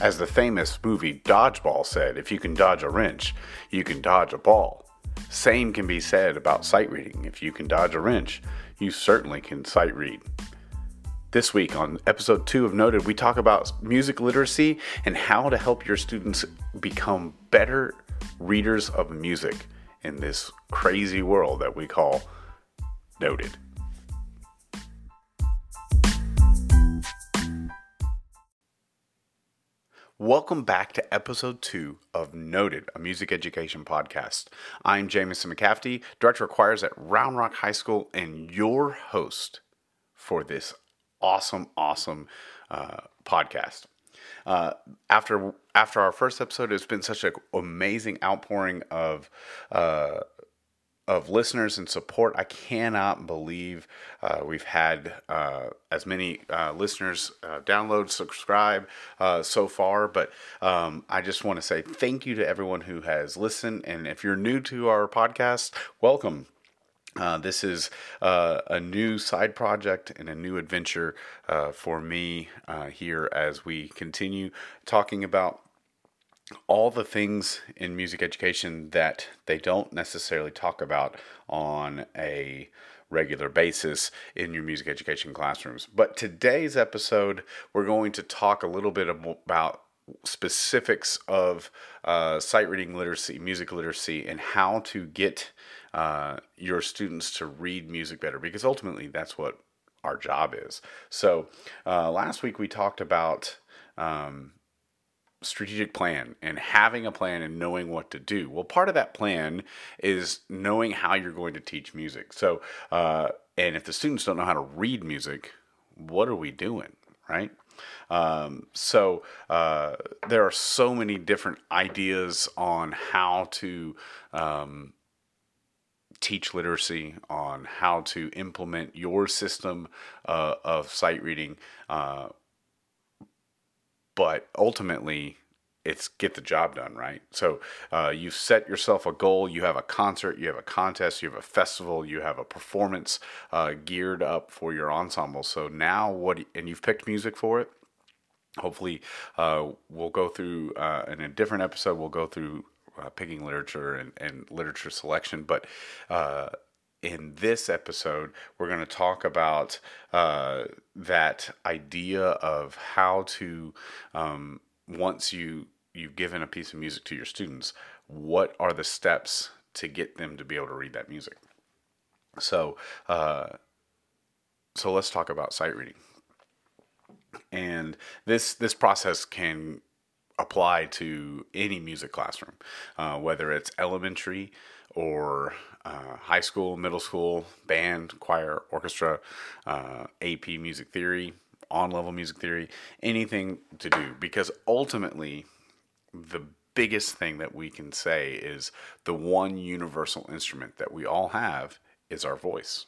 As the famous movie Dodgeball said, if you can dodge a wrench, you can dodge a ball. Same can be said about sight reading. If you can dodge a wrench, you certainly can sight read. This week on episode two of Noted, we talk about music literacy and how to help your students become better readers of music in this crazy world that we call Noted. Welcome back to episode two of Noted, a music education podcast. I'm Jamison McCafty, director of choirs at Round Rock High School, and your host for this awesome, awesome uh, podcast. Uh, after after our first episode, it's been such an amazing outpouring of uh, of listeners and support. I cannot believe uh, we've had uh, as many uh, listeners uh, download, subscribe uh, so far. But um, I just want to say thank you to everyone who has listened. And if you're new to our podcast, welcome. Uh, this is a new side project and a new adventure for me here as we continue talking about all the things in music education that they don't necessarily talk about on a regular basis in your music education classrooms. But today's episode, we're going to talk a little bit about specifics of uh, sight reading literacy, music literacy, and how to get uh, your students to read music better because ultimately that's what our job is. So uh, last week we talked about. Um, strategic plan and having a plan and knowing what to do. Well, part of that plan is knowing how you're going to teach music. So, uh, and if the students don't know how to read music, what are we doing, right? Um, so uh, there are so many different ideas on how to um, teach literacy, on how to implement your system uh, of sight reading. But ultimately it's get the job done right? So uh, you set yourself a goal you have a concert you have a contest you have a festival you have a performance uh, geared up for your ensemble. So now what and you've picked music for it. Hopefully uh, we'll go through uh, in a different episode we'll go through uh, picking literature and, and literature selection. But uh, in this episode, we're going to talk about uh, that idea of how to, um, once you you've given a piece of music to your students, what are the steps to get them to be able to read that music? So, uh, so let's talk about sight reading. And this this process can apply to any music classroom, uh, whether it's elementary or uh, high school, middle school, band, choir, orchestra, uh, AP music theory, on level music theory, anything to do. Because ultimately, the biggest thing that we can say is the one universal instrument that we all have is our voice.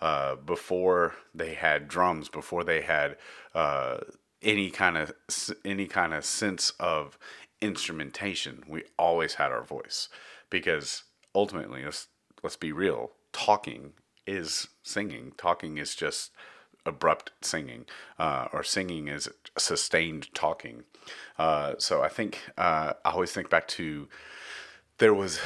Uh, before they had drums, before they had uh, any kind of any kind of sense of instrumentation, we always had our voice because ultimately, let's let's be real, talking is singing. Talking is just abrupt singing, uh, or singing is sustained talking. Uh, so I think uh, I always think back to there was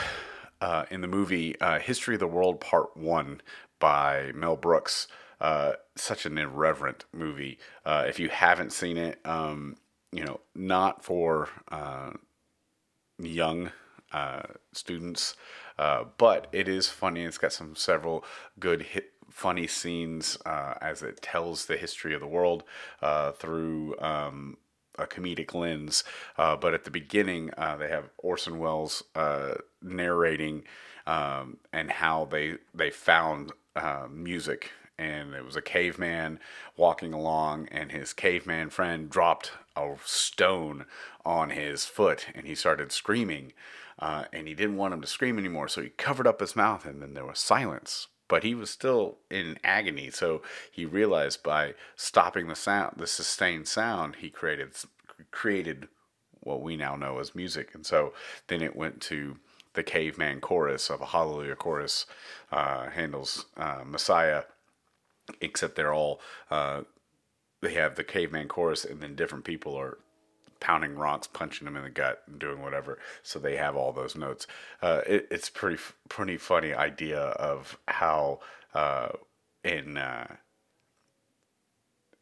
uh, in the movie uh, History of the World Part One by Mel Brooks. Uh, such an irreverent movie. if you haven't seen it, um, you know, not for young students. Uh, but it is funny. It's got some several good hit, funny scenes uh, as it tells the history of the world uh, through um, a comedic lens. Uh, but at the beginning, uh, they have Orson Welles narrating um, and how they they found music and it was a caveman walking along and his caveman friend dropped a stone on his foot and he started screaming uh, and he didn't want him to scream anymore, so he covered up his mouth, and then there was silence. But he was still in agony, so he realized by stopping the sound, the sustained sound, he created created what we now know as music. And so then it went to the caveman chorus of a Hallelujah chorus, uh, Handel's uh, Messiah, except they're all uh, they have the caveman chorus, and then different people are pounding rocks, punching them in the gut, and doing whatever. So they have all those notes. Uh, it, it's pretty pretty funny idea of how uh, in uh,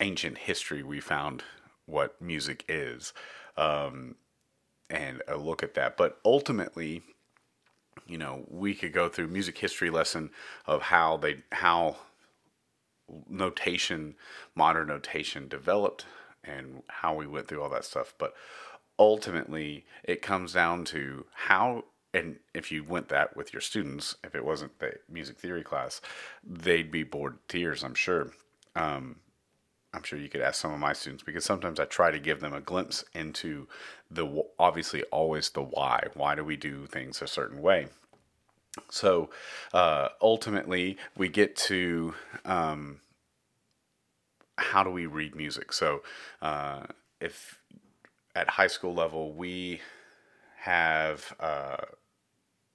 ancient history we found what music is, um, and a look at that. But ultimately, you know, we could go through music history lesson of how they how notation, modern notation developed and how we went through all that stuff. But ultimately, it comes down to how, and if you went that with your students, if it wasn't the music theory class, they'd be bored to tears, I'm sure. Um, I'm sure you could ask some of my students because sometimes I try to give them a glimpse into the obviously always the why. Why do we do things a certain way? So uh, ultimately, we get to um, how do we read music? So uh, if at high school level we have uh,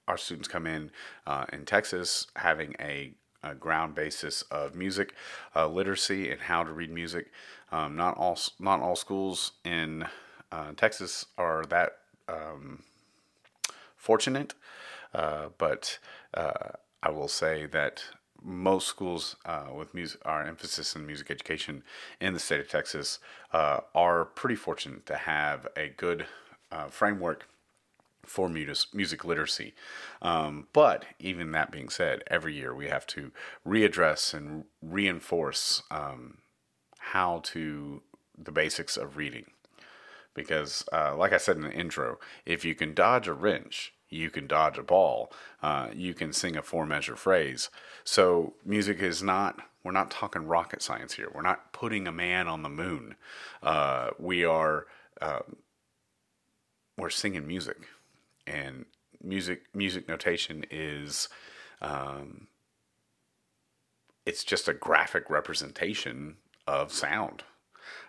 our students come in uh, in Texas having a, a, ground basis of music uh, literacy and how to read music. Um, not all not all schools in uh, Texas are that um, fortunate, uh, but I will say that most schools uh, with music, our emphasis in music education in the state of Texas uh, are pretty fortunate to have a good uh, framework for music literacy. Um, but even that being said, every year we have to readdress and reinforce um, how to the basics of reading. Because, uh, like I said in the intro, if you can dodge a wrench, you can dodge a ball, uh, you can sing a four measure phrase. So, music is not, we're not talking rocket science here. We're not putting a man on the moon. Uh, we are, uh, we're singing music. And music, music notation is, um, it's just a graphic representation of sound.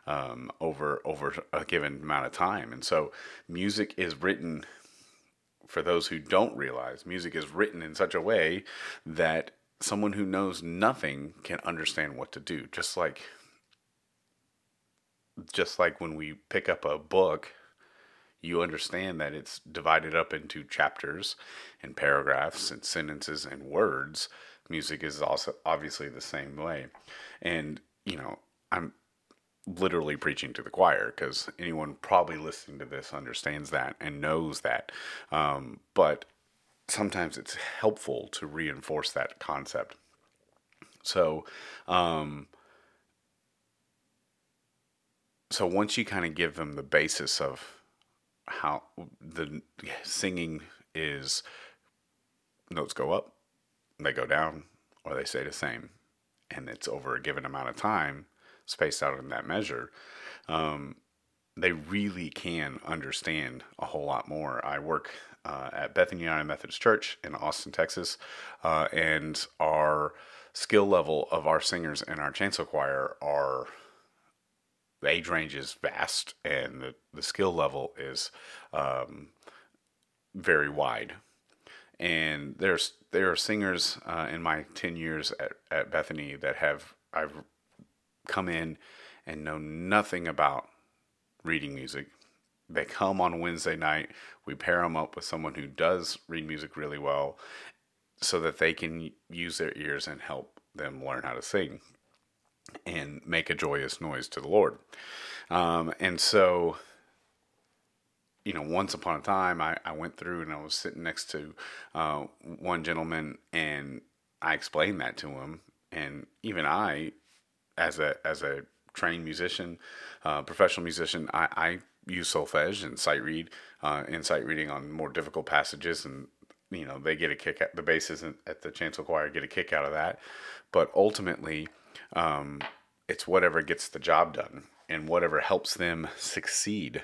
Um, over over a given amount of time, and so music is written for those who don't realize, music is written in such a way that someone who knows nothing can understand what to do. Just like just like when we pick up a book, you understand that it's divided up into chapters and paragraphs and sentences and words. Music is also obviously the same way. And, you know, I'm literally preaching to the choir because anyone probably listening to this understands that and knows that. Um, but sometimes it's helpful to reinforce that concept. So, um, so once you kind of give them the basis of how the singing is, notes go up, they go down, or they stay the same, and it's over a given amount of time spaced out in that measure, um, they really can understand a whole lot more. I work uh, at Bethany United Methodist Church in Austin, Texas, uh, and our skill level of our singers and our chancel choir are the age range is vast and the, the skill level is um, very wide. And there's there are singers uh, in my ten years at, at Bethany that have I've come in and know nothing about reading music. They come on Wednesday night. We pair them up with someone who does read music really well so that they can use their ears and help them learn how to sing and make a joyous noise to the Lord. Um, and so, you know, once upon a time, I, I went through and I was sitting next to uh, one gentleman and I explained that to him. And even I as a as a trained musician, uh, professional musician, I, I use solfege and sight read uh, and sight reading on more difficult passages, and you know they get a kick at the basses at the chancel choir get a kick out of that, but ultimately, um, it's whatever gets the job done and whatever helps them succeed,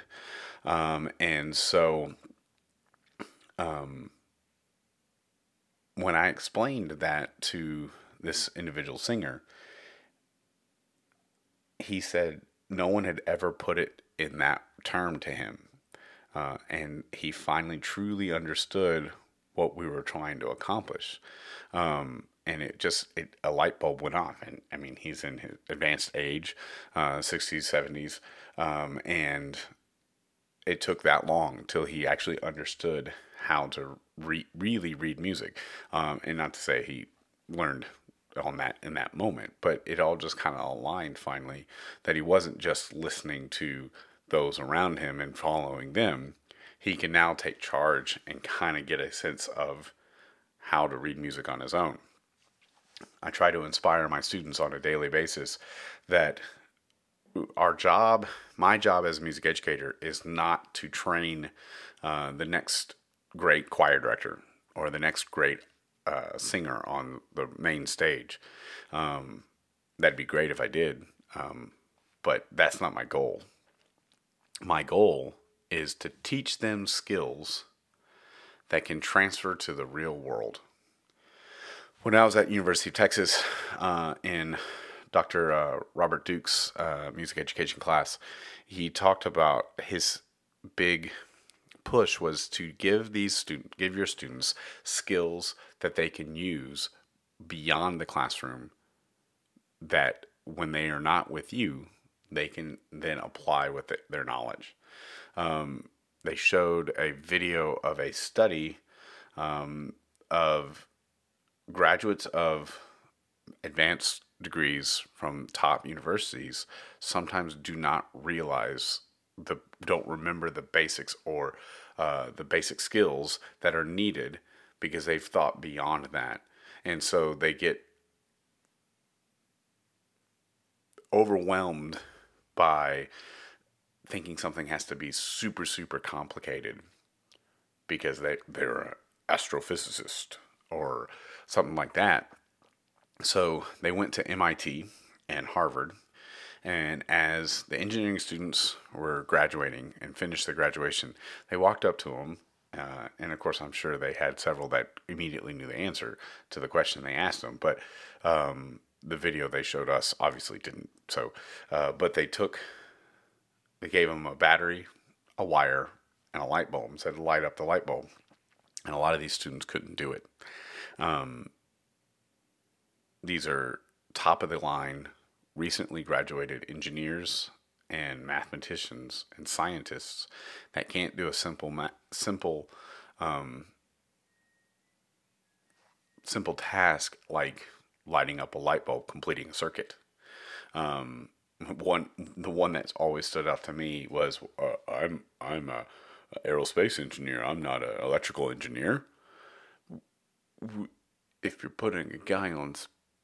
um, and so. Um, when I explained that to this individual singer, he said no one had ever put it in that term to him. Uh, and he finally truly understood what we were trying to accomplish. Um, and it just, it, a light bulb went off. And I mean, he's in his advanced age, uh, 60s, 70s. Um, and it took that long till he actually understood how to re- really read music. Um, and not to say he learned on that in that moment, but it all just kind of aligned finally that he wasn't just listening to those around him and following them. He can now take charge and kind of get a sense of how to read music on his own. I try to inspire my students on a daily basis that our job, my job as a music educator, is not to train uh, the next great choir director or the next great uh, singer on the main stage. Um, that'd be great if I did, um, but that's not my goal. My goal is to teach them skills that can transfer to the real world. When I was at University of Texas uh, in Dr. Uh, Robert Duke's uh, music education class, he talked about his big push was to give these student give your students skills that they can use beyond the classroom that when they are not with you they can then apply with it, their knowledge. Um, they showed a video of a study um, of graduates of advanced degrees from top universities sometimes do not realize the don't remember the basics or uh, the basic skills that are needed because they've thought beyond that, and so they get overwhelmed by thinking something has to be super super complicated because they they're an astrophysicist or something like that. So they went to MIT and Harvard and as the engineering students were graduating and finished their graduation, they walked up to them. Uh, and of course, I'm sure they had several that immediately knew the answer to the question they asked them. But um, the video they showed us obviously didn't. So, uh, but they took, they gave them a battery, a wire, and a light bulb and said light up the light bulb. And a lot of these students couldn't do it. Um, these are top of the line recently graduated engineers and mathematicians and scientists that can't do a simple ma- simple um, simple task like lighting up a light bulb, completing a circuit. Um, one the one that's always stood out to me was uh, I'm I'm a, aerospace engineer. I'm not an electrical engineer. If you're putting a guy on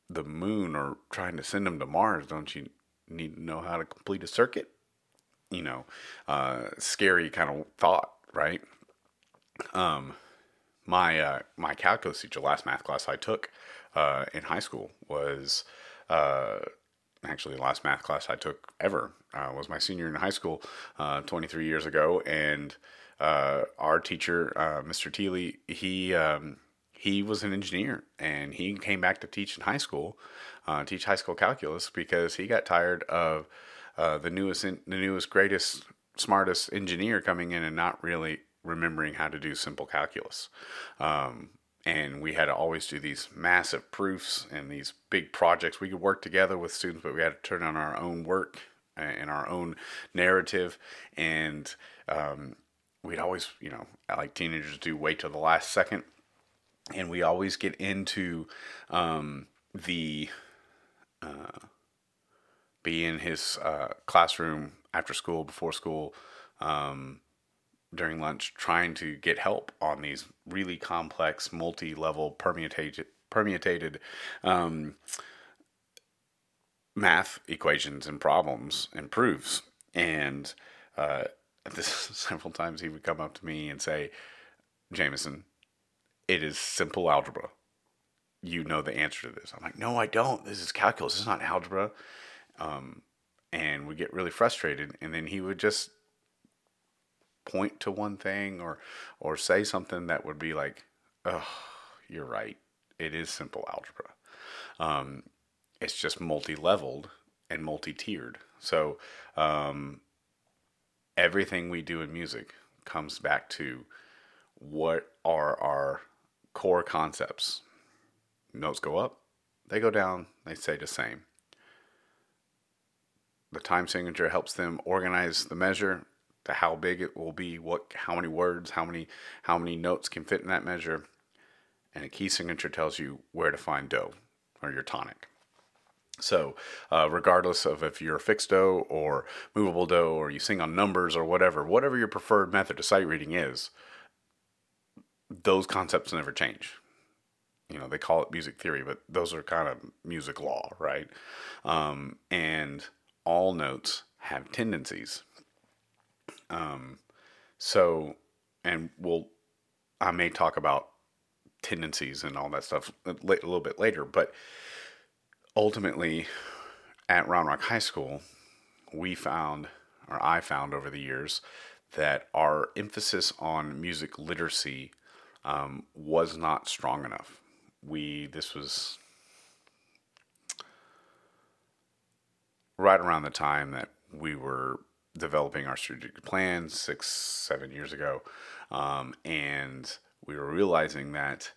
the moon or trying to send him to Mars, don't you need to know how to complete a circuit? You know, uh, scary kind of thought, right? Um, my uh, my calculus teacher, last math class I took uh, in high school was uh, actually the last math class I took ever uh, was my senior in high school, uh, 23 years ago, and uh, our teacher, uh, Mr. Teely, he um, he was an engineer and he came back to teach in high school, uh, teach high school calculus because he got tired of uh, the newest, the newest, greatest, smartest engineer coming in and not really remembering how to do simple calculus. Um, and we had to always do these massive proofs and these big projects. We could work together with students, but we had to turn on our own work and our own narrative. And um, we'd always, you know, like teenagers do, wait till the last second and we always get into um, the uh, be in his uh, classroom after school, before school, um, during lunch, trying to get help on these really complex, multi-level permutated, permutated um, math equations and problems and proofs. And uh, this several times he would come up to me and say, "Jameson, it is simple algebra. You know the answer to this. I'm like, no, I don't. This is calculus. This is not algebra. Um, and we get really frustrated. And then he would just point to one thing or or say something that would be like, oh, you're right. It is simple algebra. Um, it's just multi-leveled and multi-tiered. So um, everything we do in music comes back to what are our core concepts. Notes go up, they go down, they stay the same. The time signature helps them organize the measure. to how big it will be, what how many words, how many how many notes can fit in that measure, and a key signature tells you where to find do or your tonic. So, uh, regardless of if you're fixed do or movable do or you sing on numbers or whatever, whatever your preferred method of sight reading is, those concepts never change. You know, they call it music theory, but those are kind of music law, right? Um, and all notes have tendencies. Um, so, and we'll, I may talk about tendencies and all that stuff a little bit later, but ultimately at Round Rock High School, we found, or I found over the years, that our emphasis on music literacy um, was not strong enough. We, this was right around the time that we were developing our strategic plan six, seven years ago. Um, and we were realizing that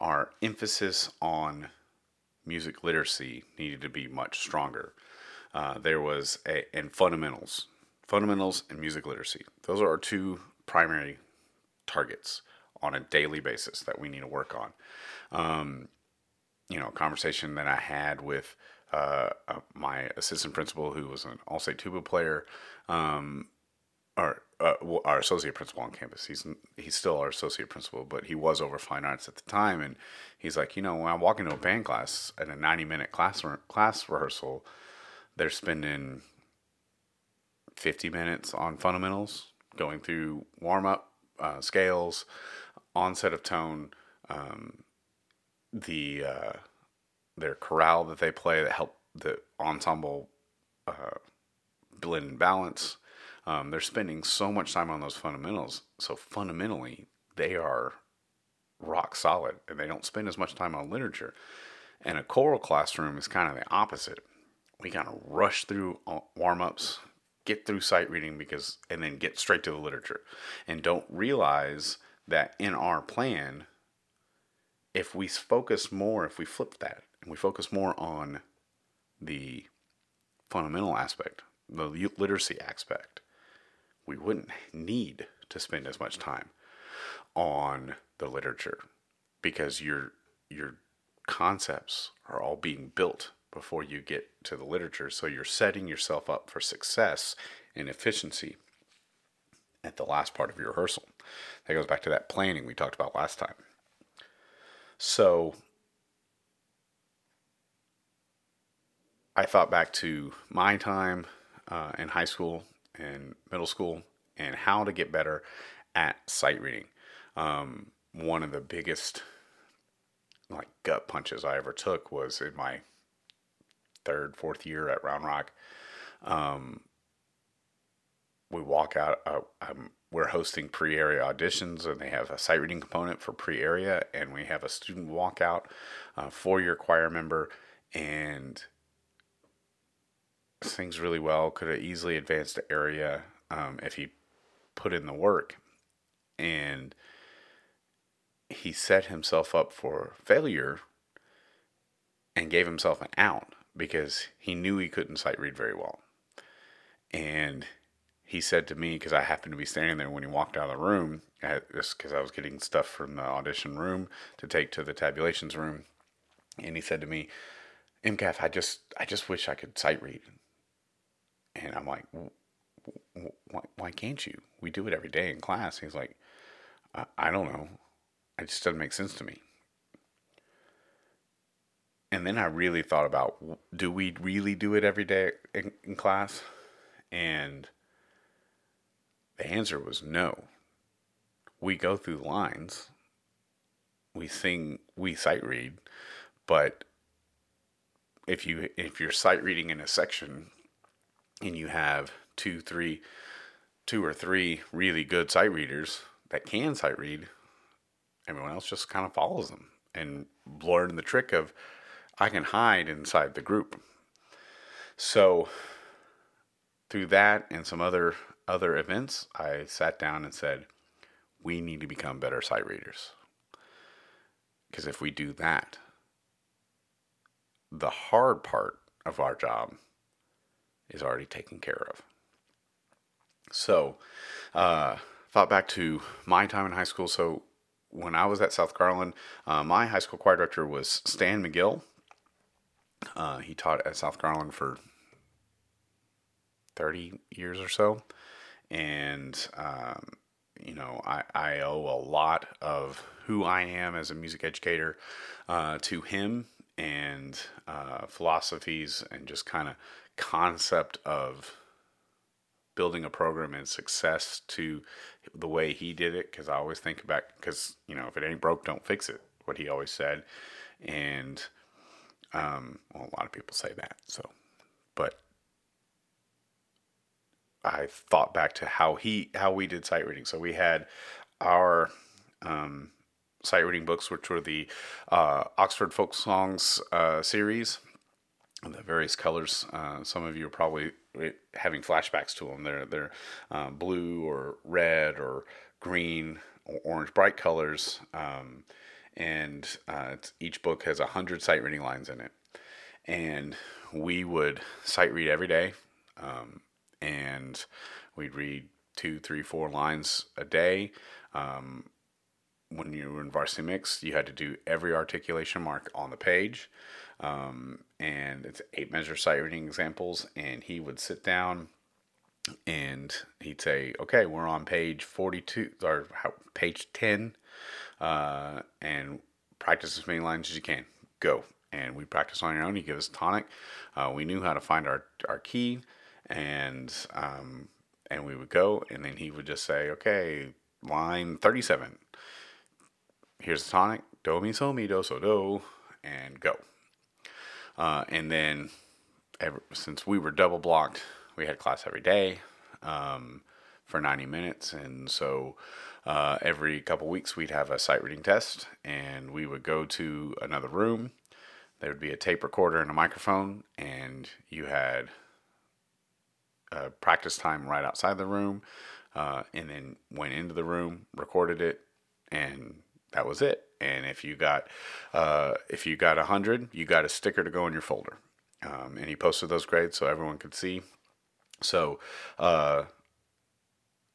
our emphasis on music literacy needed to be much stronger. Uh, there was a, and fundamentals, fundamentals and music literacy. Those are our two primary targets on a daily basis that we need to work on. Um, you know, conversation that I had with uh, uh, my assistant principal, who was an all-state tuba player, um, or uh, our associate principal on campus. He's he's still our associate principal, but he was over fine arts at the time. And he's like, you know, when I walk into a band class at a ninety-minute class class rehearsal, they're spending fifty minutes on fundamentals, going through warm-up uh, scales, onset of tone, um, the uh, their chorale that they play that help the ensemble uh, blend and balance um, they're spending so much time on those fundamentals. So fundamentally, they are rock solid and they don't spend as much time on literature. And a choral classroom is kind of the opposite. We kind of rush through uh, warm ups, get through sight reading because, and then get straight to the literature, and don't realize that in our plan, if we focus more, if we flip that and we focus more on the fundamental aspect, the literacy aspect, we wouldn't need to spend as much time on the literature because your your concepts are all being built before you get to the literature. So you're setting yourself up for success and efficiency at the last part of your rehearsal. That goes back to that planning we talked about last time so i thought back to my time uh, in high school and middle school and how to get better at sight reading. Um, one of the biggest like gut punches I ever took was in my third, fourth year at Round Rock. Um, we walk out. Uh, um, we're hosting pre-area auditions, and they have a sight reading component for pre-area, and we have a student walkout, a four-year choir member, and sings really well. Could have easily advanced to area um, if he put in the work, and he set himself up for failure and gave himself an out because he knew he couldn't sight read very well. And he said to me, because I happened to be standing there when he walked out of the room, just because I was getting stuff from the audition room to take to the tabulations room, and he said to me, "MCAF, I just, I just wish I could sight read." And I'm like, why, why can't you? We do it every day in class. He's like, I, I don't know. It just doesn't make sense to me. And then I really thought about do we really do it every day in, in class? And the answer was no. We go through lines, we sing, we sight read, but if you if you're sight reading in a section and you have two, three, two or three really good sight readers that can sight read, everyone else just kind of follows them and learn the trick of I can hide inside the group. So through that and some other other events, I sat down and said, we need to become better sight readers. Because if we do that, the hard part of our job is already taken care of. So, uh, thought back to my time in high school. So, when I was at South Garland, uh, my high school choir director was Stan McGill. Uh, he taught at South Garland for 30 years or so. And, um, you know, I, I owe a lot of who I am as a music educator uh, to him and uh, philosophies and just kind of concept of building a program and success to the way he did it. Because I always think about because you know if it ain't broke don't fix it what he always said. And um, well a lot of people say that so but I thought back to how he how we did sight reading so we had our um, sight reading books which were the uh, Oxford folk songs uh, series the various colors. Uh, some of you are probably having flashbacks to them. They're they're uh, blue or red or green or orange, bright colors. Um, and uh, each book has a hundred sight reading lines in it. And we would sight read every day, um, and we'd read two, three, four lines a day. Um, when you were in varsity mix, you had to do every articulation mark on the page. Um, and it's eight measure sight reading examples. And he would sit down and he'd say, okay, we're on page 42 or page 10, uh, and practice as many lines as you can. Go. And we practice on your own. You give us tonic. Uh, we knew how to find our, our key and, um, and we would go and then he would just say, okay, line 37. Here's the tonic. Do, mi, so, mi, do, so, do, and go. Uh, and then, ever, since we were double blocked, we had class every day um, for 90 minutes. And so uh, every couple weeks, we'd have a sight reading test, and we would go to another room. There would be a tape recorder and a microphone, and you had a practice time right outside the room, uh, and then went into the room, recorded it, and that was it. And if you got uh, if you got a hundred, you got a sticker to go in your folder. Um, and he posted those grades so everyone could see. So, uh,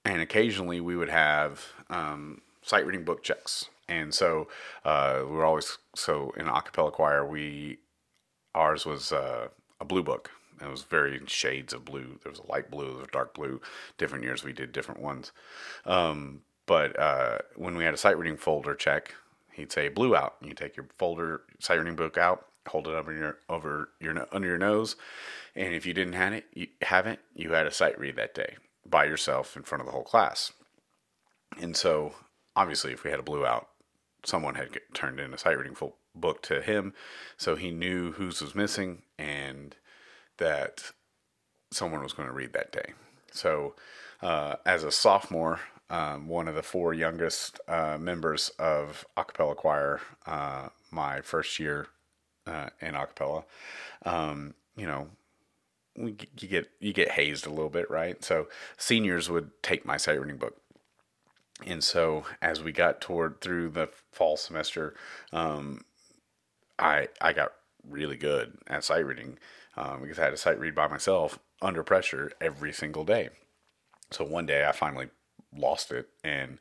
and occasionally we would have um, sight reading book checks. And so uh, we were always so in acapella choir we ours was uh, a blue book. It was very shades of blue. There was a light blue, there was a dark blue. Different years we did different ones. Um, but uh, when we had a sight reading folder check, he'd say blue out. You take your folder sight reading book out, hold it over your over your under your nose, and if you didn't have it, you haven't you had a sight read that day by yourself in front of the whole class. And so, obviously, if we had a blue out, someone had get, turned in a sight reading full book to him, so he knew whose was missing and that someone was going to read that day. So, uh, as a sophomore, um, one of the four youngest uh, members of acapella choir uh, my first year uh, in acapella. Um, you know, we, you get you get hazed a little bit, right? So seniors would take my sight reading book, and so as we got toward through the fall semester, um, I I got really good at sight reading um, because I had to sight read by myself under pressure every single day. So one day I finally lost it and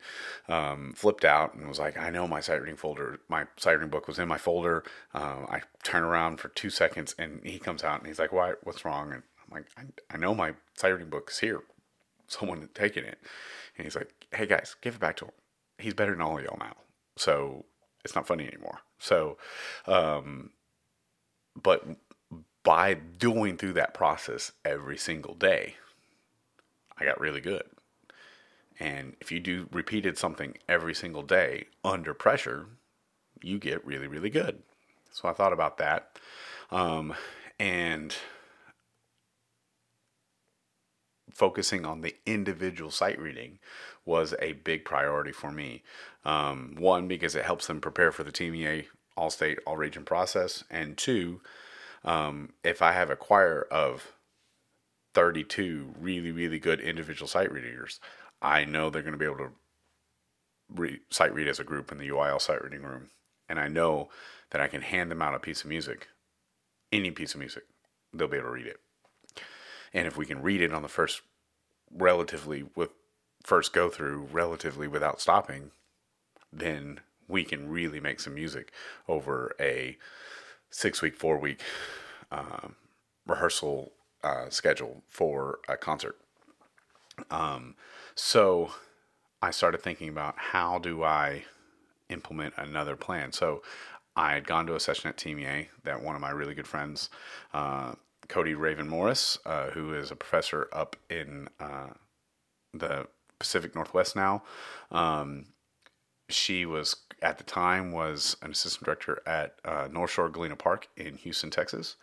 um, flipped out and was like, I know my sight reading folder, my sight reading book was in my folder. Uh, I turn around for two seconds and he comes out and he's like, Why? What's wrong? And I'm like, I, I know my sight reading book is here. Someone had taken it. And he's like, Hey guys, give it back to him. He's better than all of y'all now. So it's not funny anymore. So, um, but by doing through that process every single day, I got really good. And if you do repeated something every single day under pressure, you get really, really good. So I thought about that. Um, and focusing on the individual sight reading was a big priority for me. Um, one, because it helps them prepare for the TMEA all state, all region process. And two, um, if I have a choir of 32 really, really good individual sight readers, I know they're going to be able to re- sight read as a group in the UIL sight reading room. And I know that I can hand them out a piece of music, any piece of music, they'll be able to read it. And if we can read it on the first relatively with first go through relatively without stopping, then we can really make some music over a six week, four week um, rehearsal uh, schedule for a concert. Um, so I started thinking about how do I implement another plan. So I had gone to a session at TMEA that one of my really good friends, uh, Coty Raven Morris, uh, who is a professor up in uh, the Pacific Northwest now. Um, she was at the time was an assistant director at uh, North Shore Galena Park in Houston, Texas,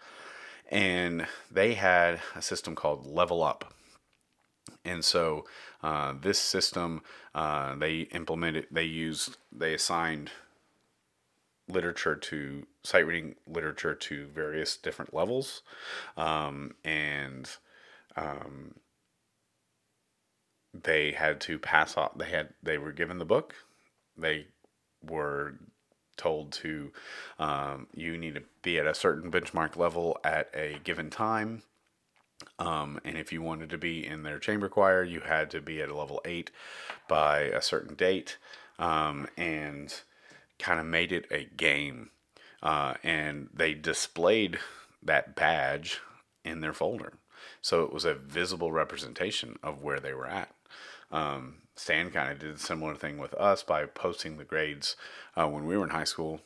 and they had a system called Level Up. And so uh, this system uh, they implemented, they used, they assigned literature to sight reading literature to various different levels, um, and um, they had to pass off. They had they were given the book. They were told to um, you need to be at a certain benchmark level at a given time. Um, and if you wanted to be in their chamber choir, you had to be at a level eight by a certain date. Um, and kind of made it a game. Uh, and they displayed that badge in their folder. So it was a visible representation of where they were at. Um, Stan kind of did a similar thing with us by posting the grades uh, when we were in high school,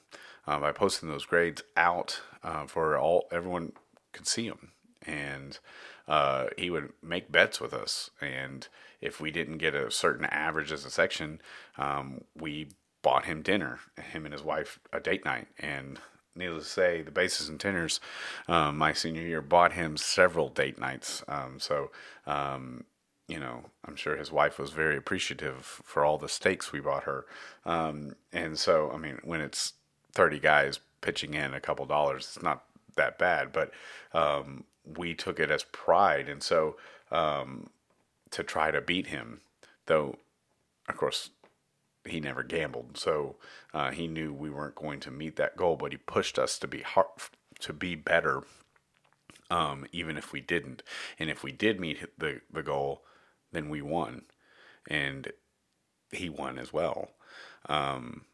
uh, by posting those grades out uh, for all everyone could see them, and uh, he would make bets with us. And if we didn't get a certain average as a section, um, we bought him dinner, him and his wife a date night, and needless to say, the basses and tenors, um, my senior year, bought him several date nights. Um, so, um, you know, I'm sure his wife was very appreciative for all the steaks we bought her. Um, and so, I mean, when it's 30 guys pitching in a couple dollars, it's not that bad, but um, we took it as pride. And so, um, to try to beat him, though, of course, he never gambled, so uh, he knew we weren't going to meet that goal. But he pushed us to be hard, to be better, um, even if we didn't. And if we did meet the the goal, then we won, and he won as well. Um,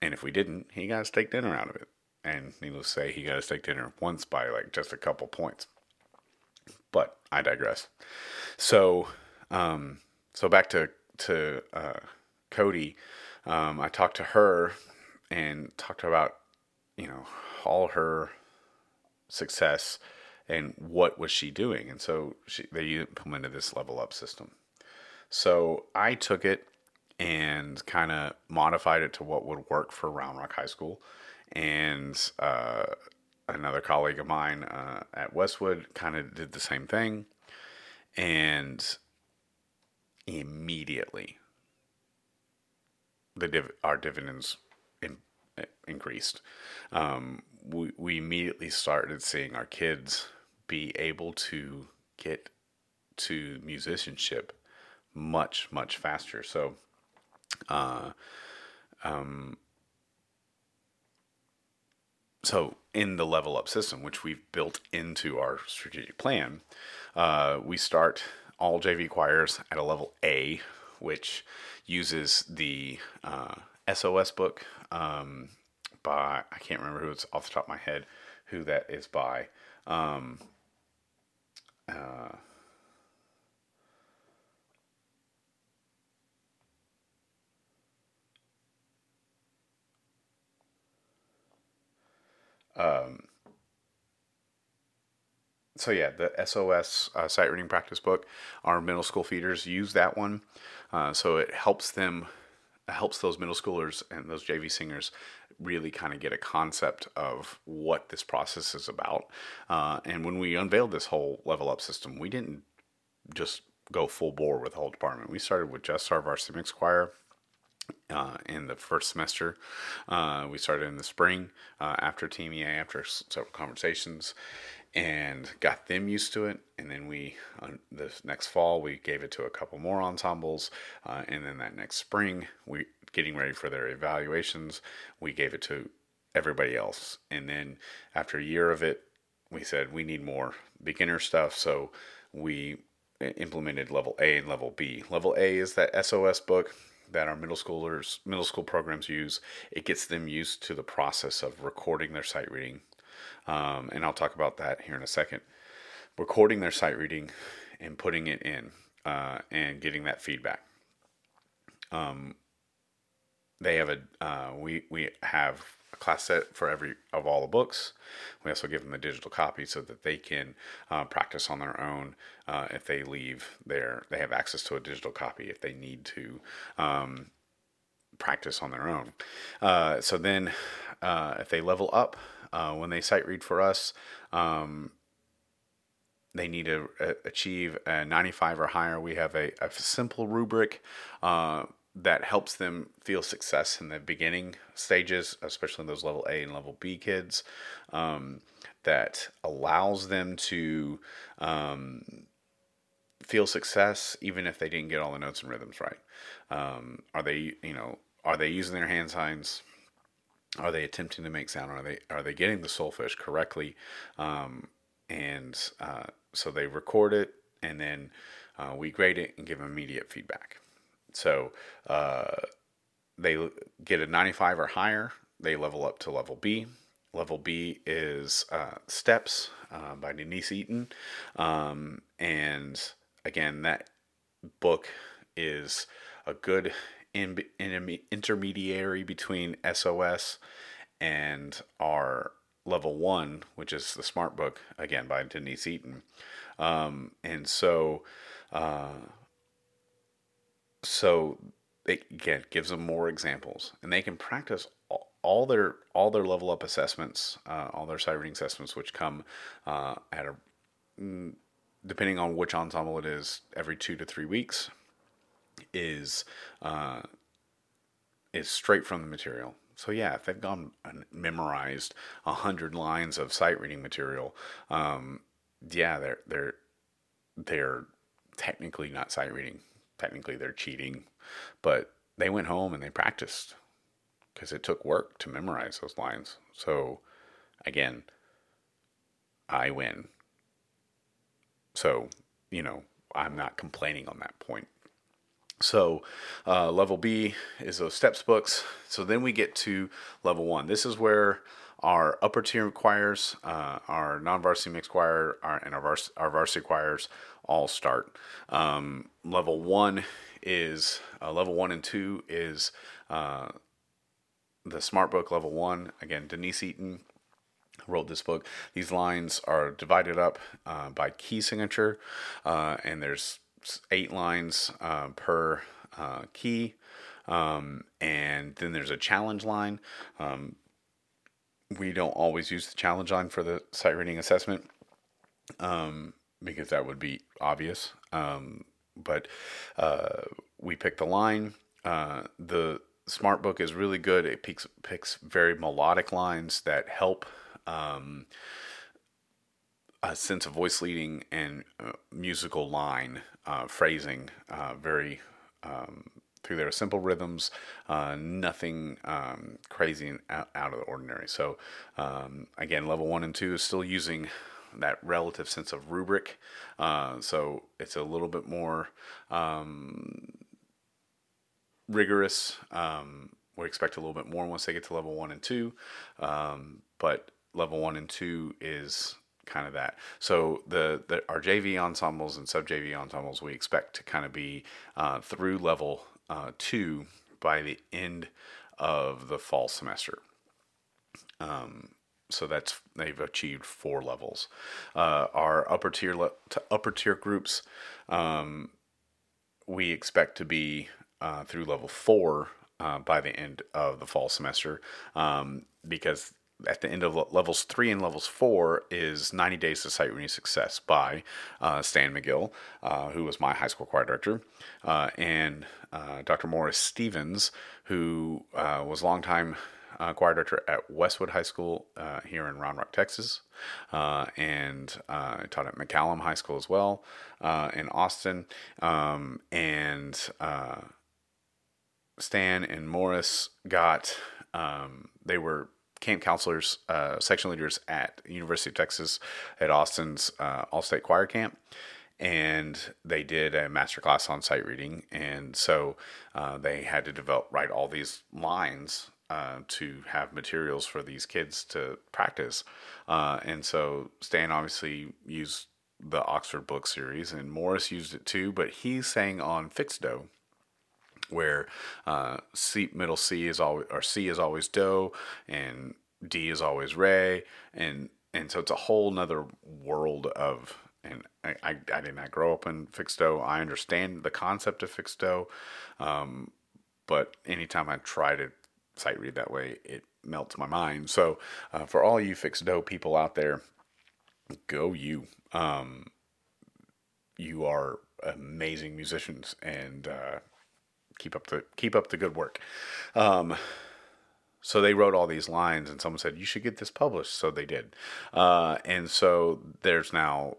and if we didn't, he got a steak dinner out of it. And needless to say, he got a steak dinner once by like just a couple points. But I digress. So, um, so back to to uh, Coty, um, I talked to her and talked about, you know, all her success and what was she doing. And so she, they implemented this level up system. So I took it and kind of modified it to what would work for Round Rock High School. And uh, another colleague of mine uh, at Westwood kind of did the same thing. And immediately the div- our dividends in, increased. Um, we we immediately started seeing our kids be able to get to musicianship much much faster. So, uh, um, so in the level up system, which we've built into our strategic plan, uh, we start all JV choirs at a level A, which uses the uh, SOS book um, by I can't remember who it's off the top of my head who that is by. Um, uh, um, so yeah, the SOS uh, sight reading practice book, our middle school feeders use that one, uh, so it helps them, helps those middle schoolers and those JV singers really kind of get a concept of what this process is about. Uh, and when we unveiled this whole level up system, we didn't just go full bore with the whole department. We started with just our varsity mix choir. Uh, in the first semester, uh, we started in the spring uh, after TMEA, after several conversations, and got them used to it. And then we, uh, this next fall, we gave it to a couple more ensembles. Uh, and then that next spring, we getting ready for their evaluations, we gave it to everybody else. And then after a year of it, we said we need more beginner stuff. So we implemented level A and level B. Level A is that SOS book that our middle schoolers, middle school programs use. It gets them used to the process of recording their sight reading. Um, and I'll talk about that here in a second. Recording their sight reading and putting it in uh, and getting that feedback. Um, they have a uh, we we have a class set for every of all the books. We also give them a digital copy so that they can uh, practice on their own. Uh, if they leave there, they have access to a digital copy if they need to um, practice on their own. Uh, so then, uh, if they level up uh, when they sight read for us. Um, they need to achieve a 95 or higher. We have a, a simple rubric that helps them feel success in the beginning stages, especially in those level A and level B kids, um, that allows them to um, feel success even if they didn't get all the notes and rhythms right. Um, are they, you know, are they using their hand signs? Are they attempting to make sound? Are they are they getting the solfege correctly? Um, and uh, so they record it, and then uh, we grade it and give immediate feedback. So uh, they get a 95 or higher, they level up to level B. Level B is uh, Steps uh, by Denise Eaton. Um, and again, that book is a good in, in, intermediary between SOS and our level one, which is the Smart Book, again by Denise Eaton. Um, and so, uh, so it again gives them more examples, and they can practice all, all their all their level up assessments, uh, all their sight reading assessments, which come uh, at a mm, depending on which ensemble it is, every two to three weeks, is uh, is straight from the material. So yeah, if they've gone and memorized a hundred lines of sight reading material, um, yeah, they're they're they're technically not sight reading technically they're cheating, but they went home and they practiced because it took work to memorize those lines. So again, I win. So, you know, I'm not complaining on that point. So, uh, level B is those steps books. So then we get to level one. This is where our upper tier choirs, uh, our non-varsity mixed choir, our, and our, vars- our varsity choirs all start. Um, level one is uh, level one and two is uh, the Smart Book level one. Again, Denise Eaton wrote this book. These lines are divided up uh, by key signature, uh, and there's eight lines uh, per key. Um, and then there's a challenge line. Um, we don't always use the challenge line for the sight reading assessment um, because that would be obvious. Um, but uh, we pick the line. Uh, the smart book is really good. It picks picks very melodic lines that help um, a sense of voice leading and uh, musical line uh, phrasing uh, very um, through their simple rhythms, uh, nothing um, crazy out, out, of the ordinary. So, um, again, level one and two is still using that relative sense of rubric. Uh, so, it's a little bit more um, rigorous. Um, we expect a little bit more once they get to level one and two. Um, but level one and two is kind of that. So the, the our JV ensembles and sub JV ensembles we expect to kind of be uh, through level uh, two by the end of the fall semester. Um, so that's they've achieved four levels. Uh, our upper tier le- upper tier groups, um, we expect to be uh, through level four uh, by the end of the fall semester, um, because at the end of levels three and levels four is 90 Days to Sight Reading Success by uh, Stan McGill, uh, who was my high school choir director, uh, and uh, Dr. Morris Stevens, who uh, was longtime uh, choir director at Westwood High School here in Round Rock, Texas, and I taught at McCallum High School as well in Austin, um, and Stan and Morris got um, they were camp counselors, uh, section leaders at University of Texas at Austin's uh, All State Choir Camp, and they did a masterclass on sight reading, and so uh, they had to develop write all these lines uh, to have materials for these kids to practice. Uh, and so Stan obviously used the Oxford book series, and Morris used it too, but he sang on fixed do where uh, C middle C is always or C is always do and D is always re and and so it's a whole nother world of and I, I, I did not grow up in fixed do. I understand the concept of fixed do, um, but anytime I try to sight read that way, it melts my mind. So uh, for all you fixed do people out there, go you. Um, you are amazing musicians and uh, keep up the keep up the good work. Um, so they wrote all these lines, and someone said you should get this published. So they did, uh, and so there's now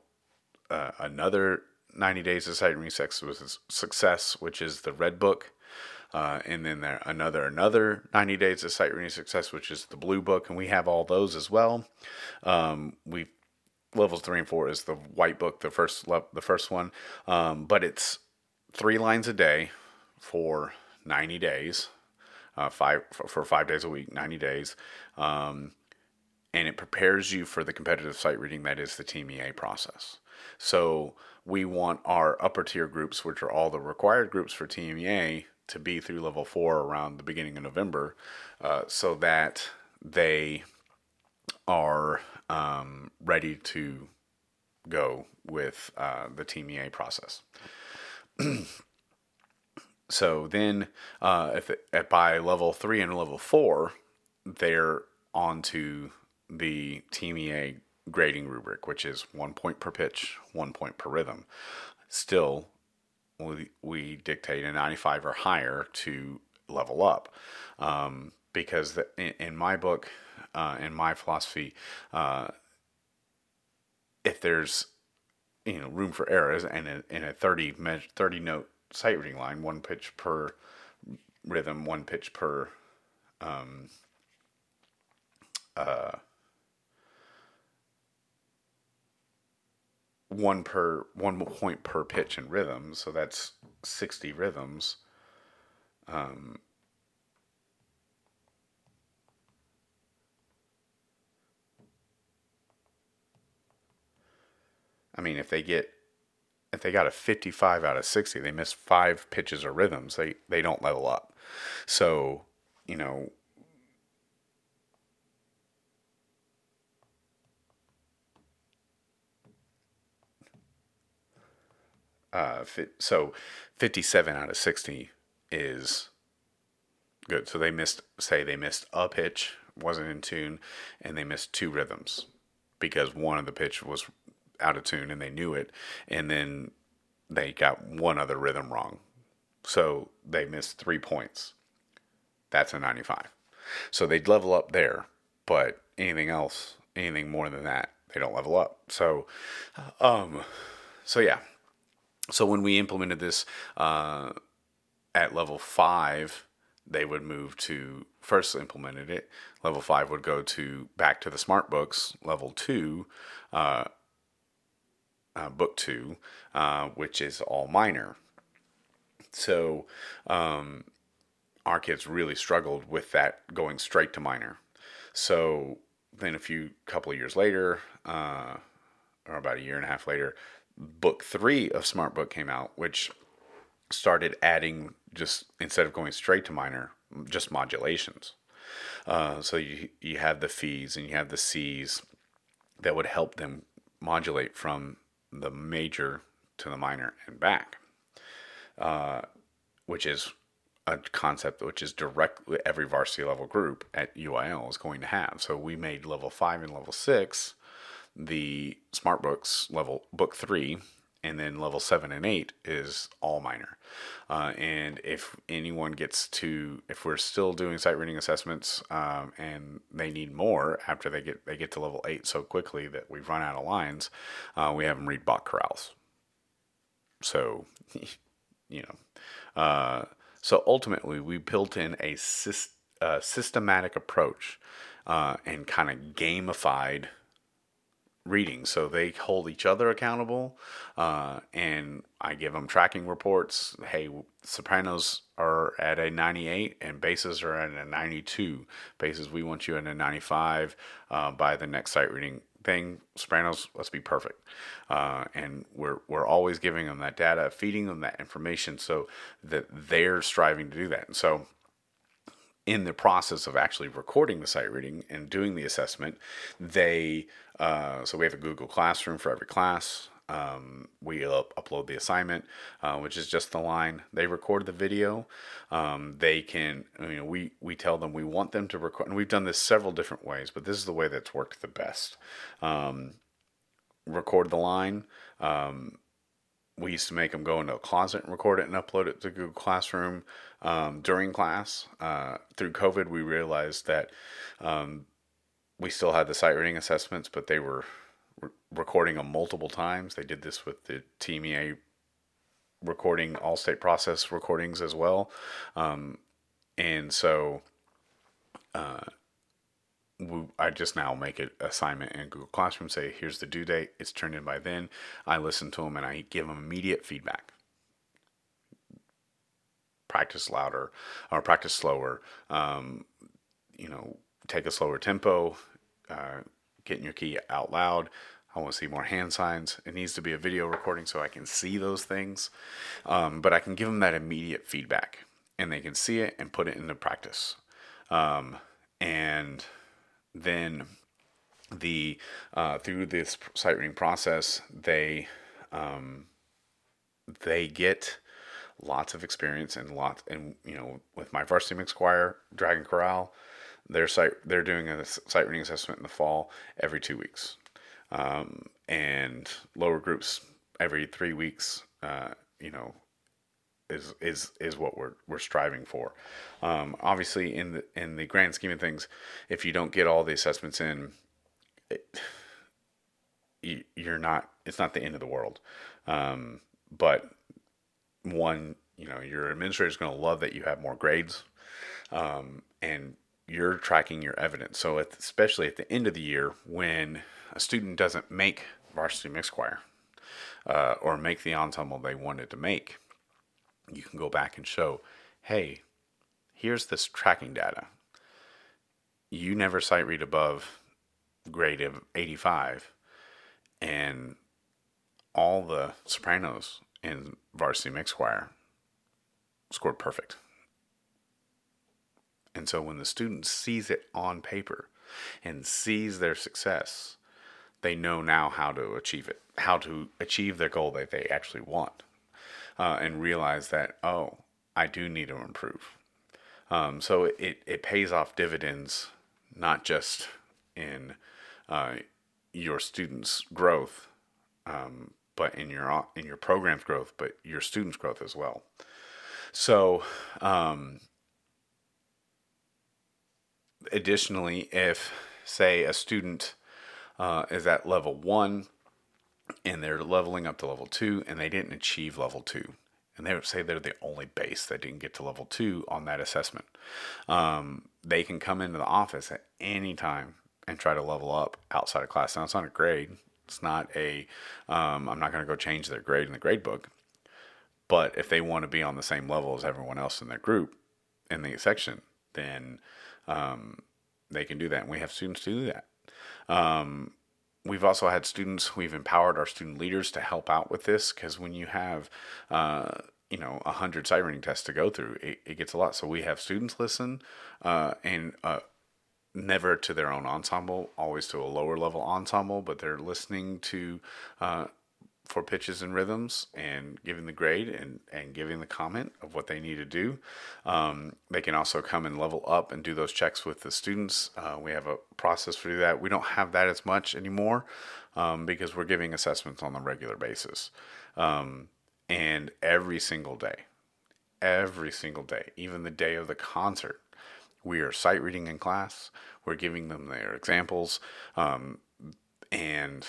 uh, another 90 Days of Sight Reading Success, which is the Red Book. Uh, and then there another another 90 days of sight reading success which is the blue book and we have all those as well. Um, we levels three and four is the white book the first the first one. Um, but it's three lines a day for 90 days uh, five for, five days a week 90 days. Um, and it prepares you for the competitive sight reading that is the TMEA process. So we want our upper tier groups, which are all the required groups for TMEA, to be through level four around the beginning of November, uh, so that they are um, ready to go with uh, the TMEA process. so then, uh, if by level three and level four, they're on to the TMEA grading rubric, which is one point per pitch, one point per rhythm. Still, we, we dictate a 95 or higher to level up. Um, because the, in, in, my book, uh, in my philosophy, uh, if there's you know room for errors and in, in a 30 30 note sight reading line, one pitch per rhythm, one pitch per um, uh, one per one point per pitch in rhythm, so that's sixty rhythms. Um, I mean, if they get if they got a 55 out of 60, they miss five pitches or rhythms, they they don't level up. So, you know, Uh, so 57 out of 60 is good. So they missed, say, they missed a pitch, wasn't in tune, and they missed two rhythms because one of the pitch was out of tune and they knew it, and then they got one other rhythm wrong. So they missed three points. That's a 95. So they'd level up there, but anything else, anything more than that, they don't level up. So, um, so yeah, so when we implemented this uh, at level five, they would move to first implemented it. Level five would go to back to the smart books. Level two, uh, uh, book two, uh, which is all minor. So um, our kids really struggled with that going straight to minor. So then a few couple of years later, uh, or about a year and a half later, book three of Smart Book came out, which started adding just instead of going straight to minor, just modulations. Uh, so you you have the fi's and you have the si's that would help them modulate from the major to the minor and back, uh, which is a concept which is directly every varsity level group at UIL is going to have. So we made level five and level six the smart books level book three and then level seven and eight is all minor. Uh, and if anyone gets to, if we're still doing sight reading assessments um, and they need more after they get they get to level eight so quickly that we've run out of lines, uh, we have them read Bach chorales. So, you know, uh, so ultimately we built in a syst- systematic approach uh, and kind of gamified reading. So they hold each other accountable, uh, and I give them tracking reports. Hey, sopranos are at a 98 and basses are at a 92. Basses, we want you at a 95 uh, by the next sight reading thing. Sopranos, let's be perfect. Uh, and we're, we're always giving them that data, feeding them that information so that they're striving to do that. And so in the process of actually recording the sight reading and doing the assessment, they uh, so we have a Google Classroom for every class. Um, we up, upload the assignment, uh, which is just the line. They record the video. Um, they can, you know, we we tell them we want them to record, and we've done this several different ways, but this is the way that's worked the best. Um, record the line. Um, we used to make them go into a closet and record it and upload it to Google Classroom um, during class. Uh, through COVID, we realized that um, we still had the sight reading assessments, but they were re- recording them multiple times. They did this with the TMEA recording all state process recordings as well. Um, and so uh, I just now make an assignment in Google Classroom, say, here's the due date, it's turned in by then. I listen to them and I give them immediate feedback. Practice louder or practice slower. Um, you know, take a slower tempo, uh, getting your key out loud. I want to see more hand signs. It needs to be a video recording so I can see those things. Um, but I can give them that immediate feedback and they can see it and put it into practice. Um, and then the uh, through this sight reading process, they um, they get lots of experience and lots and you know with my varsity mix choir dragon chorale their site they're doing a sight reading assessment in the fall every two weeks. Um, and lower groups every three weeks uh, you know is is is what we're we're striving for um, obviously in the in the grand scheme of things if you don't get all the assessments in it, you, you're not it's not the end of the world um, but one you know your administrator is going to love that you have more grades um, and you're tracking your evidence. So, at, especially at the end of the year, when a student doesn't make varsity mixed choir uh, or make the ensemble they wanted to make, you can go back and show, hey, here's this tracking data. You never sight read above grade of 85, and all the sopranos in varsity mixed choir scored perfect. And so when the student sees it on paper and sees their success, they know now how to achieve it, how to achieve their goal that they actually want, uh, and realize that, oh, I do need to improve. Um, so it, it pays off dividends, not just in uh, your students' growth, um, but in your in your program's growth, but your students' growth as well. So um, additionally, if say a student uh, is at level one and they're leveling up to level two and they didn't achieve level two, and they would say they're the only bass that didn't get to level two on that assessment, um, they can come into the office at any time and try to level up outside of class. Now, it's not a grade. It's not a. um, not going to go change their grade in the grade book. But if they want to be on the same level as everyone else in their group, in the section, then um, they can do that. And we have students to do that. Um, we've also had students, we've empowered our student leaders to help out with this because when you have, uh, you know, a hundred sight reading tests to go through, it, it, gets a lot. So we have students listen uh, and uh, never to their own ensemble, always to a lower level ensemble, but they're listening to uh, for pitches and rhythms and giving the grade and, and giving the comment of what they need to do. Um, they can also come and level up and do those checks with the students. Uh, we have a process for that. We don't have that as much anymore um, because we're giving assessments on a regular basis. Um, and every single day, every single day, even the day of the concert, we are sight reading in class. We're giving them their examples. Um, and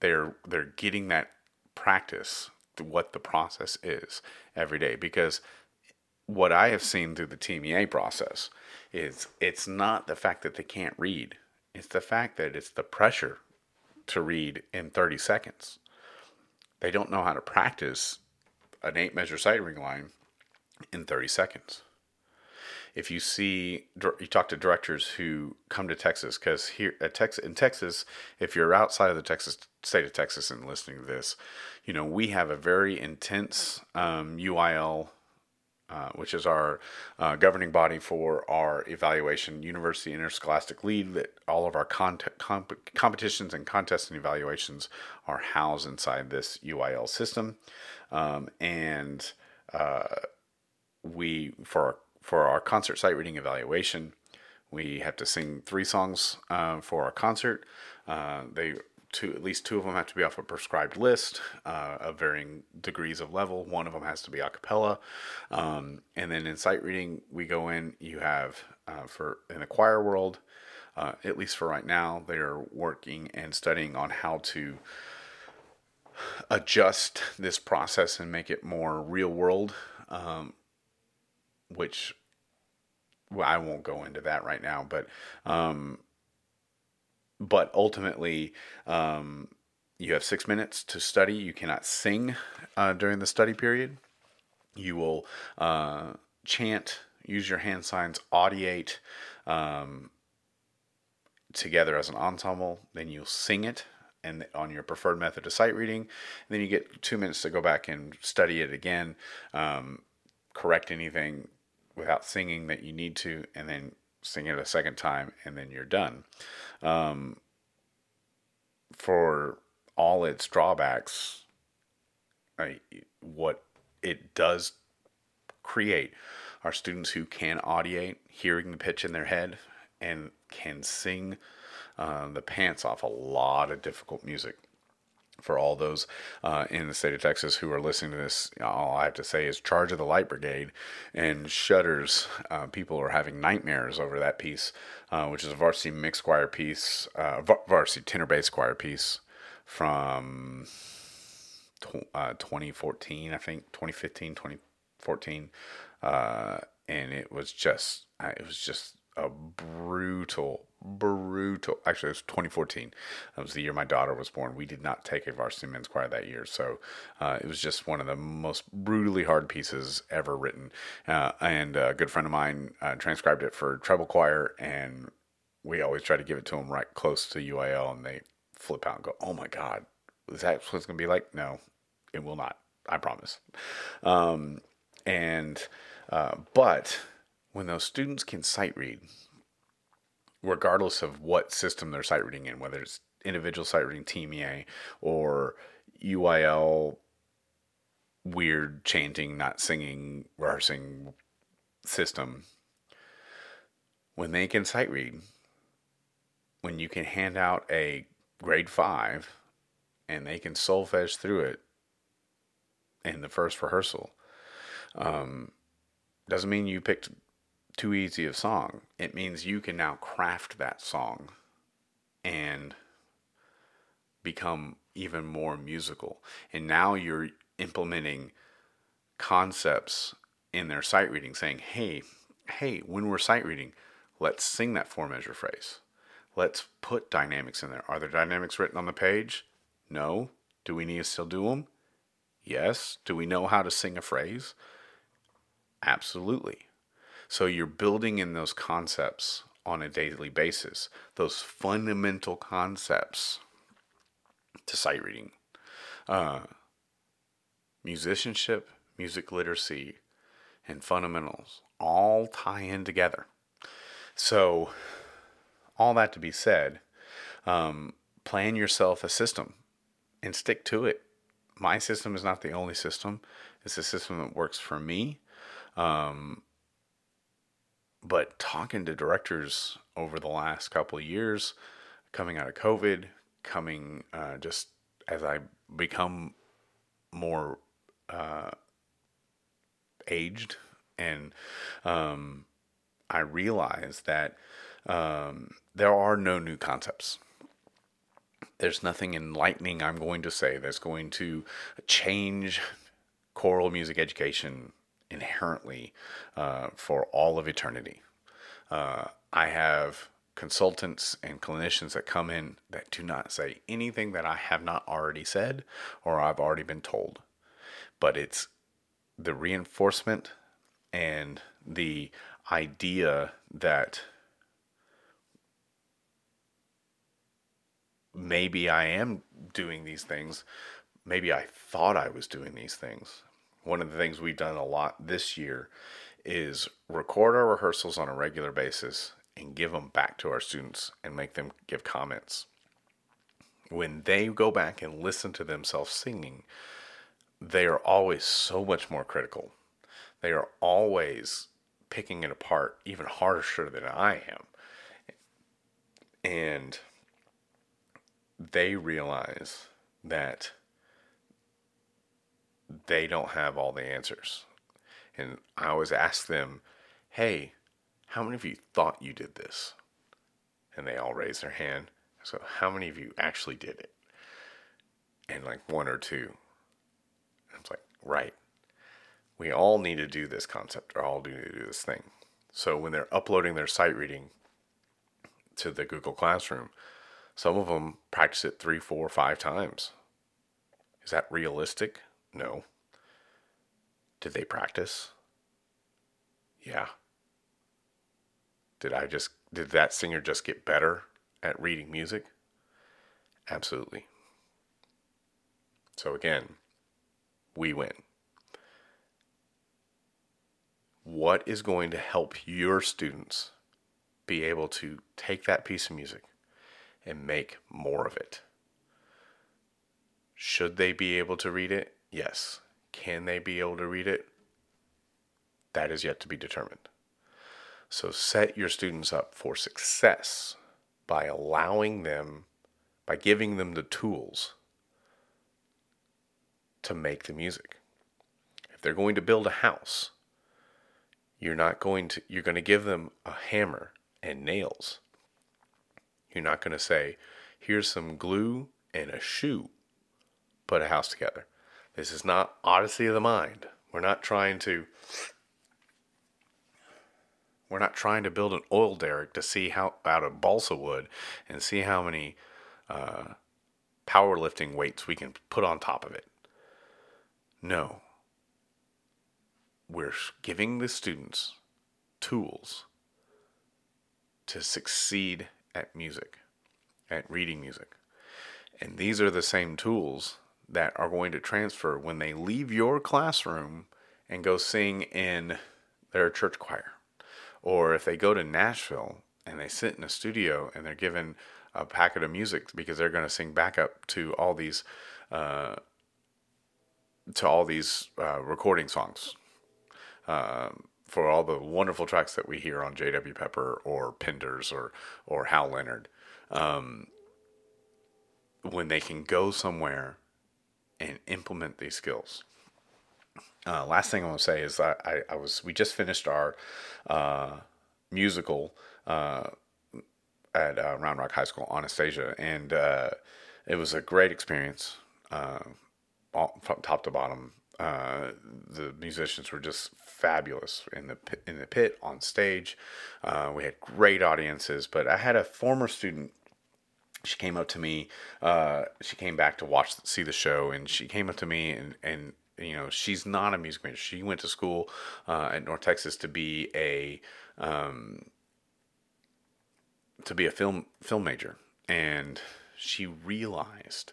they're they're getting that practice what the process is every day because what I have seen through the TMEA process is it's not the fact that they can't read. It's the fact that it's the pressure to read in 30 seconds. They don't know how to practice an eight measure sight reading line in 30 seconds. If you see, you talk to directors who come to Texas, because here at Texas, in Texas, if you're outside of the Texas state of Texas and listening to this, you know we have a very intense um, UIL uh, which is our uh, governing body for our evaluation, University Interscholastic League, that all of our comp- competitions and contests and evaluations are housed inside this UIL system. Um, and uh, we, for our, for our concert sight reading evaluation, we have to sing three songs uh, for our concert. Uh, they two at least two of them have to be off a prescribed list uh, of varying degrees of level. One of them has to be a cappella, um, and then in sight reading we go in. You have uh, for in the choir world, uh, at least for right now, they are working and studying on how to adjust this process and make it more real world, um, which well, I won't go into that right now, but um, but ultimately, um, you have six minutes to study. You cannot sing uh, during the study period. You will uh, chant, use your hand signs, audiate um, together as an ensemble. Then you'll sing it and on your preferred method of sight reading. And then you get two minutes to go back and study it again, um, correct anything without singing that you need to, and then sing it a second time, and then you're done. Um, for all its drawbacks, I, what it does create are students who can audiate, hearing the pitch in their head, and can sing uh, the pants off a lot of difficult music for all those uh, in the state of Texas who are listening to this, all I have to say is Charge of the Light Brigade and Shudders. Uh, people are having nightmares over that piece, uh, which is a varsity mixed choir piece, uh, varsity tenor bass choir piece from uh, 2014, I think, 2015, 2014. Uh, and it was just, it was just a brutal, brutal. Actually, it was 2014. That was the year my daughter was born. We did not take a varsity men's choir that year, so uh, it was just one of the most brutally hard pieces ever written. Uh, and a good friend of mine uh, transcribed it for treble choir, and we always try to give it to them right close to UIL, and they flip out and go, "Oh my God, is that what it's going to be like?" No, it will not. I promise. Um, and uh, but when those students can sight read, regardless of what system they're sight reading in, whether it's individual sight reading TMEA or UIL weird chanting, not singing, rehearsing system, when they can sight read, when you can hand out a grade five and they can solfege through it in the first rehearsal, um, doesn't mean you picked too easy a song. It means you can now craft that song and become even more musical. And now you're implementing concepts in their sight reading saying, hey, hey, when we're sight reading, let's sing that four measure phrase. Let's put dynamics in there. Are there dynamics written on the page? No. Do we need to still do them? Yes. Do we know how to sing a phrase? Absolutely. So you're building in those concepts on a daily basis, those fundamental concepts to sight reading. Uh, musicianship, music literacy, and fundamentals all tie in together. So, all that to be said, um, plan yourself a system and stick to it. My system is not the only system, it's a system that works for me. Um, but talking to directors over the last couple of years, coming out of COVID, coming uh, just as I become more uh, aged, and um, I realize that um, there are no new concepts. There's nothing enlightening I'm going to say that's going to change choral music education inherently uh, for all of eternity. Uh, I have consultants and clinicians that come in that do not say anything that I have not already said or I've already been told. But it's the reinforcement and the idea that maybe I am doing these things. Maybe I thought I was doing these things. One of the things we've done a lot this year is record our rehearsals on a regular basis and give them back to our students and make them give comments. When they go back and listen to themselves singing, they are always so much more critical. They are always picking it apart even harsher than I am. And they realize that they don't have all the answers. And I always ask them, hey, how many of you thought you did this? And they all raise their hand. So, how many of you actually did it? And like one or two. I'm like, right. We all need to do this concept, or all need to do this thing. So, when they're uploading their sight reading to the Google Classroom, some of them practice it three, four, five times. Is that realistic? No. Did they practice? Yeah. Did I just did that singer just get better at reading music? Absolutely. So again, we win. What is going to help your students be able to take that piece of music and make more of it. Should they be able to read it? Yes. Can they be able to read it? That is yet to be determined. So set your students up for success by allowing them, by giving them the tools to make the music. If they're going to build a house, you're not going to you're going to give them a hammer and nails you're not going to say, here's some glue and a shoe. Put a house together. This is not Odyssey of the Mind. We're not trying to we're not trying to build an oil derrick to see how out of balsa wood and see how many uh, powerlifting weights we can put on top of it. No. We're giving the students tools to succeed at music, at reading music. And these are the same tools that are going to transfer when they leave your classroom and go sing in their church choir. Or if they go to Nashville and they sit in a studio and they're given a packet of music because they're going to sing backup to all these uh, to all these uh, recording songs. Um, for all the wonderful tracks that we hear on J.W. Pepper or Penders or or Hal Leonard, um, when they can go somewhere and implement these skills. Uh, last thing I want to say is I, I, I, was we just finished our uh, musical uh, at uh, Round Rock High School, Anastasia, and uh, it was a great experience, uh, all, from top to bottom. The musicians were just fabulous in the pit, in the pit on stage. We had great audiences, but I had a former student. She came up to me. Uh, she came back to watch see the show, and she came up to me and and you know she's not a music major. She went to school uh, at North Texas to be a um, to be a film film major, and she realized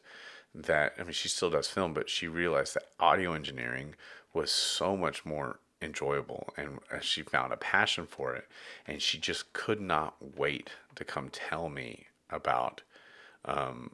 that I mean she still does film, but she realized that audio engineering was so much more enjoyable and she found a passion for it and she just could not wait to come tell me about um,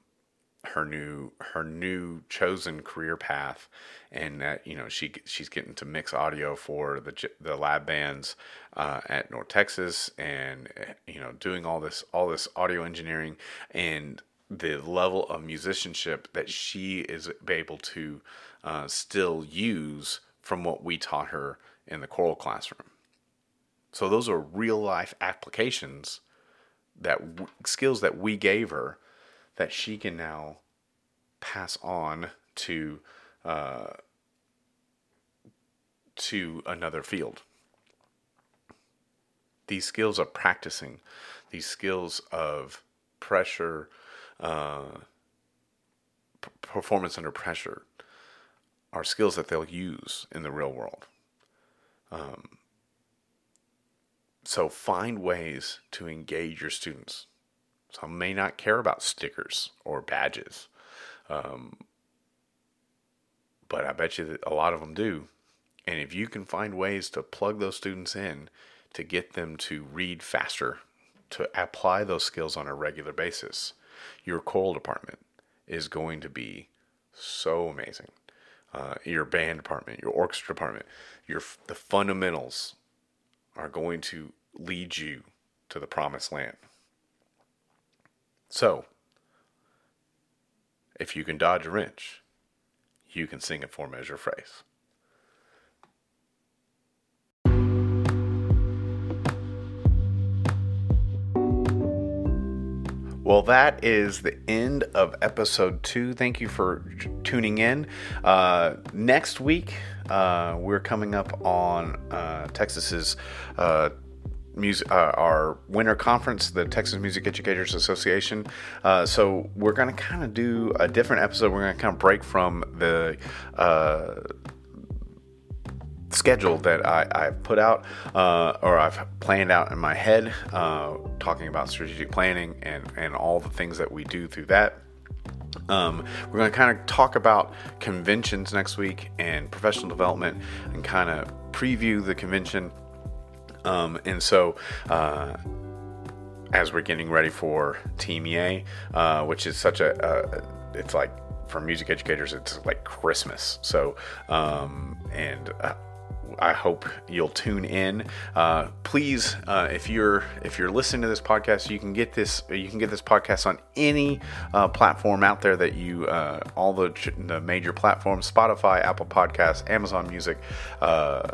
her new her new chosen career path and that you know she she's getting to mix audio for the the lab bands uh, at North Texas and you know doing all this all this audio engineering and the level of musicianship that she is able to uh, still use from what we taught her in the choral classroom. So those are real life applications that skills that we gave her that she can now pass on to uh, to another field. These skills of practicing these skills of pressure, uh, p- performance under pressure, are skills that they'll use in the real world. Um, so find ways to engage your students. Some may not care about stickers or badges, um, but I bet you that a lot of them do. And if you can find ways to plug those students in to get them to read faster, to apply those skills on a regular basis, your choral department is going to be so amazing. Uh, your band department, your orchestra department, your the fundamentals are going to lead you to the promised land. So, if you can dodge a wrench, you can sing a four measure phrase. Well, that is the end of episode two. Thank you for tuning in. Uh, next week, uh, we're coming up on uh, Texas's uh, music, uh, our winter conference, the Texas Music Educators Association. Uh, so we're going to kind of do a different episode. We're going to kind of break from the schedule that I, I put out uh, or I've planned out in my head, uh, talking about strategic planning and, and all the things that we do through that. Um, we're going to kind of talk about conventions next week and professional development and kind of preview the convention. Um, and so, uh, as we're getting ready for TMEA, uh, which is such a, uh, it's like for music educators, it's like Christmas. So, um, and uh, I hope you'll tune in. Uh, please, uh, if you're if you're listening to this podcast, you can get this you can get this podcast on any uh, platform out there that you uh, all the the major platforms: Spotify, Apple Podcasts, Amazon Music, uh,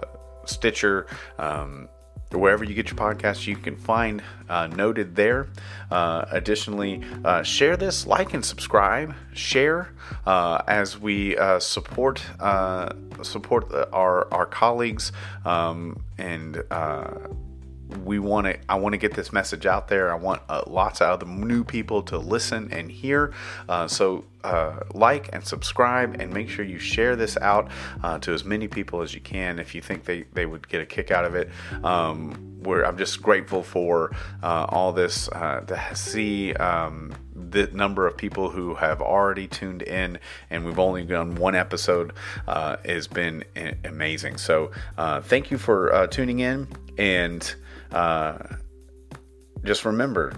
Stitcher. Um, wherever you get your podcasts, you can find uh, noted there. Uh, additionally, uh, share this, like and subscribe. Share uh, as we uh, support uh, support our our colleagues um, and we want to i want to get this message out there i want uh, lots of other new people to listen and hear uh, so uh, like and subscribe and make sure you share this out uh, to as many people as you can if you think they, they would get a kick out of it. Um, i'm just grateful for uh, all this uh, to see um, the number of people who have already tuned in and we've only done one episode has been amazing. So thank you for tuning in and uh, just remember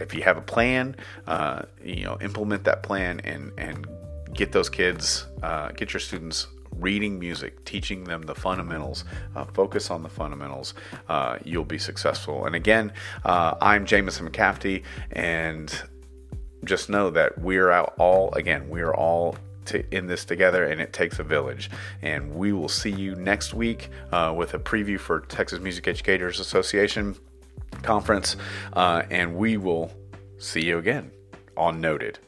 if you have a plan, uh, you know, implement that plan and and get those kids, uh, get your students reading music, teaching them the fundamentals. Uh, focus on the fundamentals. Uh, you'll be successful. And again, uh, I'm Jamison McCafty, and just know that we're out all again. We are all to, in this together, and it takes a village. And we will see you next week uh, with a preview for Texas Music Educators Association conference, uh, and we will see you again on Noted.